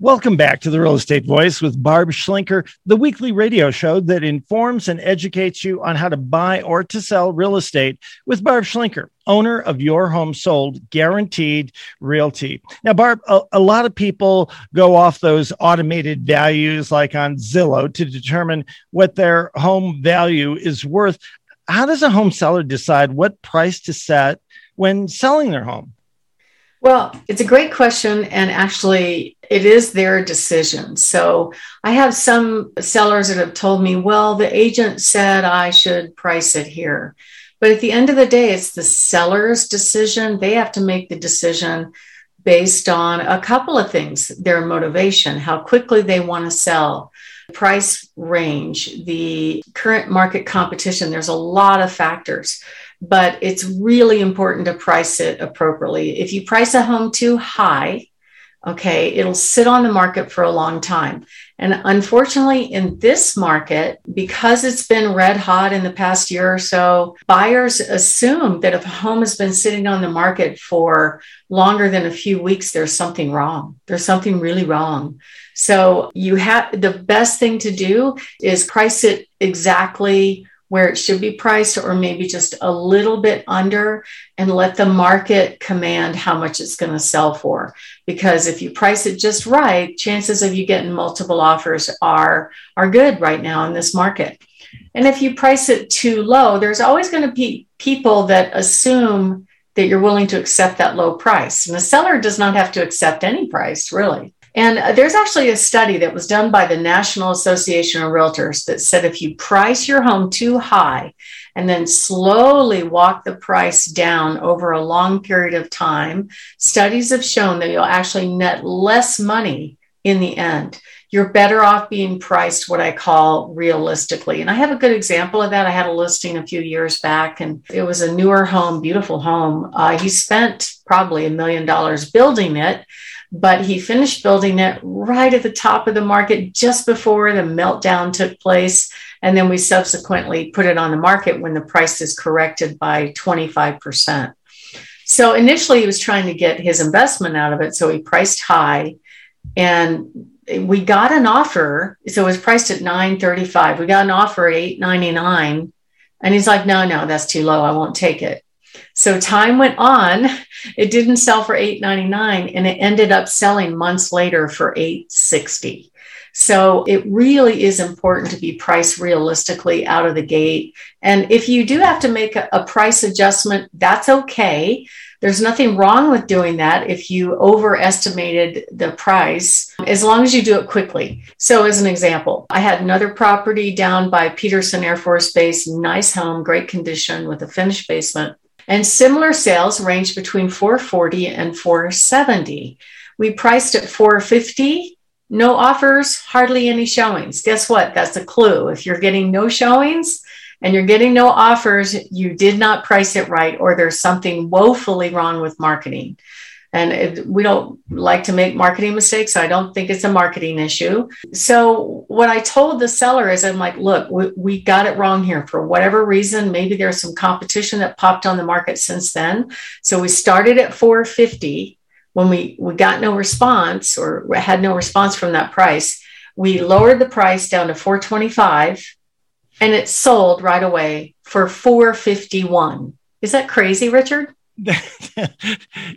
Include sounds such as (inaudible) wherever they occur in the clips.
Welcome back to the Real Estate Voice with Barb Schlinker, the weekly radio show that informs and educates you on how to buy or to sell real estate with Barb Schlinker, owner of Your Home Sold Guaranteed Realty. Now, Barb, a, a lot of people go off those automated values like on Zillow to determine what their home value is worth. How does a home seller decide what price to set when selling their home? Well, it's a great question. And actually, it is their decision. So I have some sellers that have told me, well, the agent said I should price it here. But at the end of the day, it's the seller's decision. They have to make the decision based on a couple of things their motivation, how quickly they want to sell, price range, the current market competition. There's a lot of factors but it's really important to price it appropriately. If you price a home too high, okay, it'll sit on the market for a long time. And unfortunately, in this market, because it's been red hot in the past year or so, buyers assume that if a home has been sitting on the market for longer than a few weeks, there's something wrong. There's something really wrong. So you have the best thing to do is price it exactly where it should be priced or maybe just a little bit under and let the market command how much it's going to sell for. Because if you price it just right chances of you getting multiple offers are are good right now in this market. And if you price it too low there's always going to be people that assume that you're willing to accept that low price. And the seller does not have to accept any price really and uh, there's actually a study that was done by the National Association of Realtors that said if you price your home too high and then slowly walk the price down over a long period of time, studies have shown that you'll actually net less money in the end. You're better off being priced what I call realistically. And I have a good example of that. I had a listing a few years back, and it was a newer home, beautiful home. Uh, he spent probably a million dollars building it but he finished building it right at the top of the market just before the meltdown took place. And then we subsequently put it on the market when the price is corrected by 25%. So initially, he was trying to get his investment out of it. So he priced high and we got an offer. So it was priced at 935. We got an offer at 899. And he's like, no, no, that's too low. I won't take it. So time went on. It didn't sell for 8.99 and it ended up selling months later for 860. So it really is important to be priced realistically out of the gate. And if you do have to make a, a price adjustment, that's okay. There's nothing wrong with doing that if you overestimated the price, as long as you do it quickly. So, as an example, I had another property down by Peterson Air Force Base, nice home, great condition with a finished basement. And similar sales range between 440 and 470. We priced at 450, no offers, hardly any showings. Guess what? That's a clue. If you're getting no showings and you're getting no offers, you did not price it right, or there's something woefully wrong with marketing. And it, we don't like to make marketing mistakes. So I don't think it's a marketing issue. So, what I told the seller is, I'm like, look, we, we got it wrong here for whatever reason. Maybe there's some competition that popped on the market since then. So, we started at 450 when we, we got no response or had no response from that price. We lowered the price down to 425 and it sold right away for 451. Is that crazy, Richard? (laughs)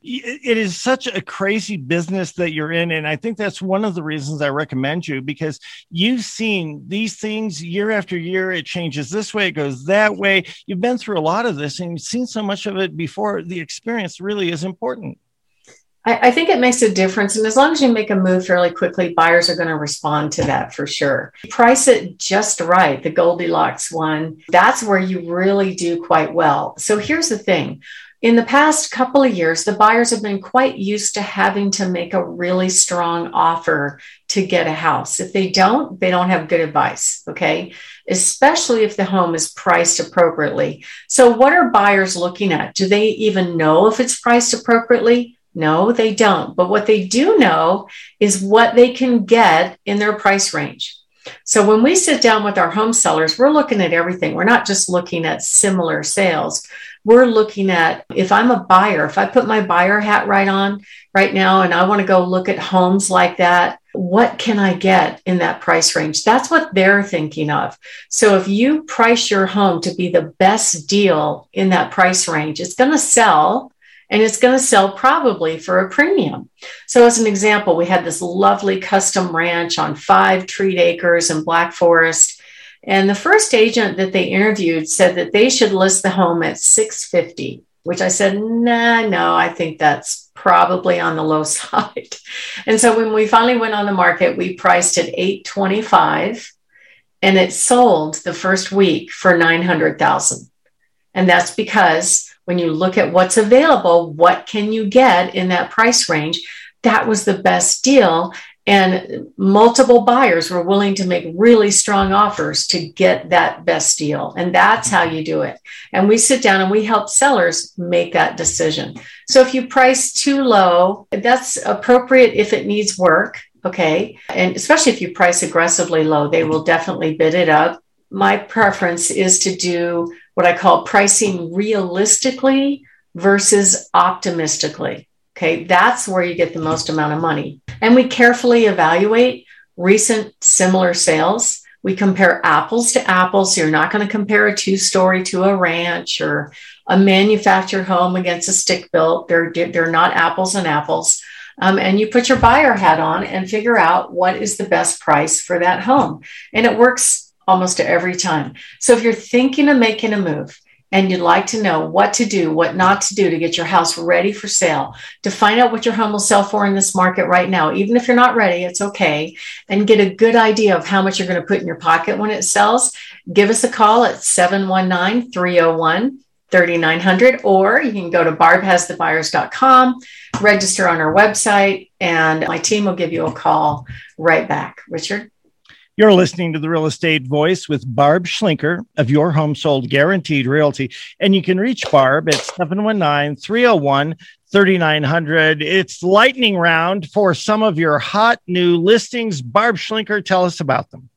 it is such a crazy business that you're in. And I think that's one of the reasons I recommend you because you've seen these things year after year. It changes this way, it goes that way. You've been through a lot of this and you've seen so much of it before. The experience really is important. I, I think it makes a difference. And as long as you make a move fairly quickly, buyers are going to respond to that for sure. Price it just right, the Goldilocks one. That's where you really do quite well. So here's the thing in the past couple of years, the buyers have been quite used to having to make a really strong offer to get a house. If they don't, they don't have good advice. Okay. Especially if the home is priced appropriately. So, what are buyers looking at? Do they even know if it's priced appropriately? No, they don't. But what they do know is what they can get in their price range. So when we sit down with our home sellers, we're looking at everything. We're not just looking at similar sales. We're looking at if I'm a buyer, if I put my buyer hat right on right now and I want to go look at homes like that, what can I get in that price range? That's what they're thinking of. So if you price your home to be the best deal in that price range, it's going to sell and it's going to sell probably for a premium. So, as an example, we had this lovely custom ranch on five treat acres in Black Forest. And the first agent that they interviewed said that they should list the home at 650, which I said, nah, no, I think that's probably on the low (laughs) side. And so when we finally went on the market, we priced at 825 and it sold the first week for 900,000. And that's because when you look at what's available, what can you get in that price range? That was the best deal. And multiple buyers were willing to make really strong offers to get that best deal. And that's how you do it. And we sit down and we help sellers make that decision. So if you price too low, that's appropriate if it needs work. Okay. And especially if you price aggressively low, they will definitely bid it up. My preference is to do what I call pricing realistically versus optimistically. Okay, that's where you get the most amount of money. And we carefully evaluate recent similar sales. We compare apples to apples. So you're not going to compare a two story to a ranch or a manufactured home against a stick built. They're, they're not apples and apples. Um, and you put your buyer hat on and figure out what is the best price for that home. And it works almost every time. So if you're thinking of making a move, and you'd like to know what to do, what not to do to get your house ready for sale, to find out what your home will sell for in this market right now, even if you're not ready, it's okay, and get a good idea of how much you're going to put in your pocket when it sells, give us a call at 719 301 3900, or you can go to barbhasthebuyers.com, register on our website, and my team will give you a call right back. Richard? You're listening to the Real Estate Voice with Barb Schlinker of Your Home Sold Guaranteed Realty. And you can reach Barb at 719 301 3900. It's lightning round for some of your hot new listings. Barb Schlinker, tell us about them.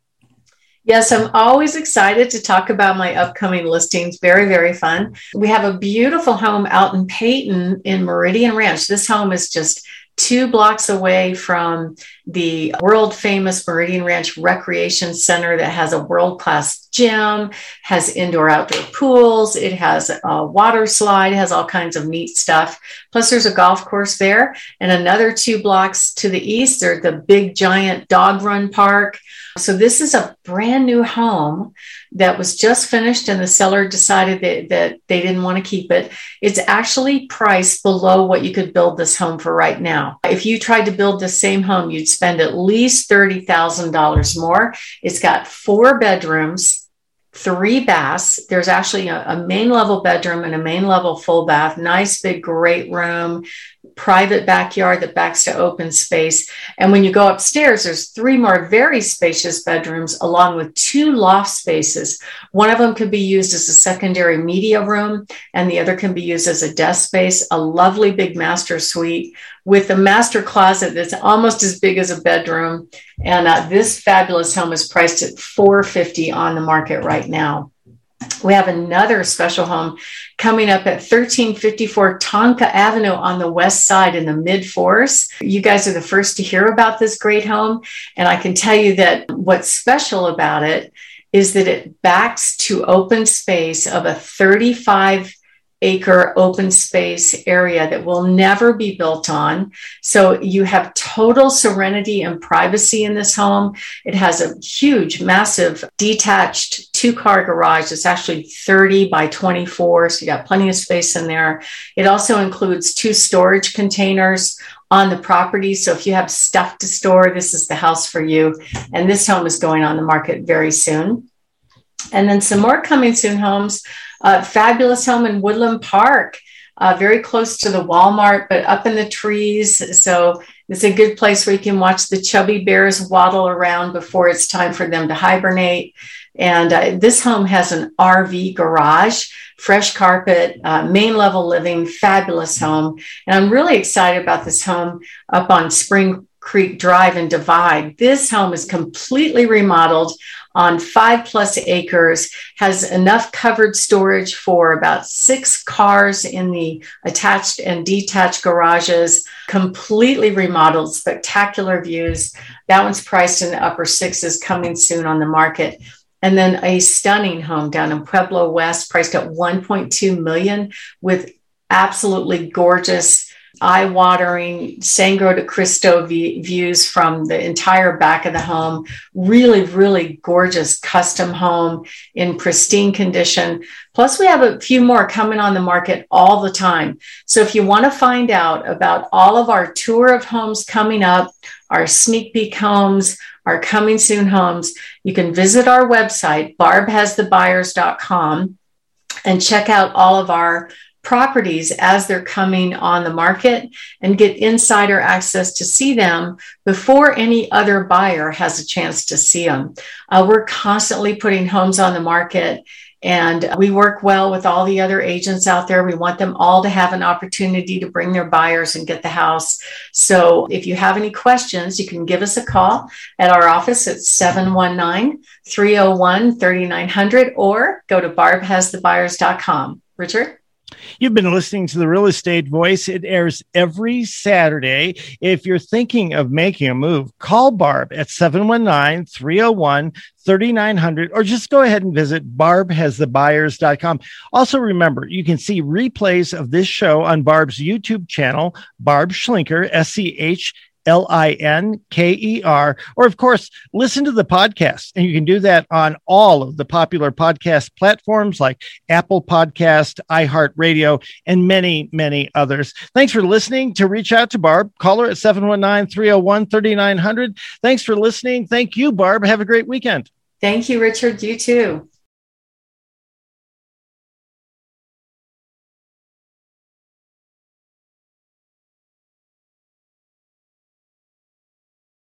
Yes, I'm always excited to talk about my upcoming listings. Very, very fun. We have a beautiful home out in Peyton in Meridian Ranch. This home is just two blocks away from the world famous Meridian Ranch Recreation Center that has a world class gym, has indoor outdoor pools, it has a water slide, has all kinds of neat stuff. Plus, there's a golf course there. And another two blocks to the east, there's the big giant dog run park. So, this is a brand new home that was just finished, and the seller decided that, that they didn't want to keep it. It's actually priced below what you could build this home for right now. If you tried to build the same home, you'd spend at least $30,000 more. It's got four bedrooms, three baths. There's actually a, a, main level bedroom and a main level full bath, nice big great room, private backyard that backs to open space. And when you go upstairs, there's three more very spacious bedrooms along with two loft spaces. One of them could be used as a secondary media room, and the other can be used as a desk space. A lovely big master suite with a master closet that's almost as big as a bedroom. And uh, this fabulous home is priced at 450 on the market right now. We have another special home coming up at 1354 Tonka Avenue on the west side in the mid forest. You guys are the first to hear about this great home. And I can tell you that what's special about it is that it backs to open space of a 35 acre open space area that will never be built on. So you have total serenity and privacy in this home. It has a huge, massive detached two car garage. It's actually 30 by 24. So you got plenty of space in there. It also includes two storage containers on the property. So if you have stuff to store, this is the house for you. And this home is going on the market very soon. And then some more coming soon homes uh, fabulous home in Woodland Park, uh, very close to the Walmart, but up in the trees. So it's a good place where you can watch the chubby bears waddle around before it's time for them to hibernate. And uh, this home has an RV garage, fresh carpet, uh, main level living, fabulous home. And I'm really excited about this home up on Spring Creek Drive and Divide. This home is completely remodeled on five plus acres, has enough covered storage for about six cars in the attached and detached garages, completely remodeled, spectacular views. That one's priced in the upper sixes, coming soon on the market. And then a stunning home down in Pueblo West, priced at 1.2 million with absolutely gorgeous eye-watering Sangre de Cristo v- views from the entire back of the home. Really, really gorgeous custom home in pristine condition. Plus, we have a few more coming on the market all the time. So, if you want to find out about all of our tour of homes coming up, our sneak peek homes, our coming soon homes, you can visit our website, barbhasthebuyers.com, and check out all of our properties as they're coming on the market and get insider access to see them before any other buyer has a chance to see them. Uh, we're constantly putting homes on the market and we work well with all the other agents out there. We want them all to have an opportunity to bring their buyers and get the house. So if you have any questions, you can give us a call at our office at 719 301 3900 or go to barbhasthebuyers.com. Richard? You've been listening to the Real Estate Voice. It airs every Saturday. If you're thinking of making a move, call Barb at 719 301 3900 or just go ahead and visit barbhasthebuyers.com. Also, remember, you can see replays of this show on Barb's YouTube channel, Barb Schlinker, S C H L I N K E R. Or, of course, listen to the podcast. And you can do that on all of the popular podcast platforms like Apple Podcast, iHeartRadio, and many, many others. Thanks for listening. To reach out to Barb, call her at 719 301 3900. Thanks for listening. Thank you, Barb. Have a great weekend. Thank you, Richard. You too.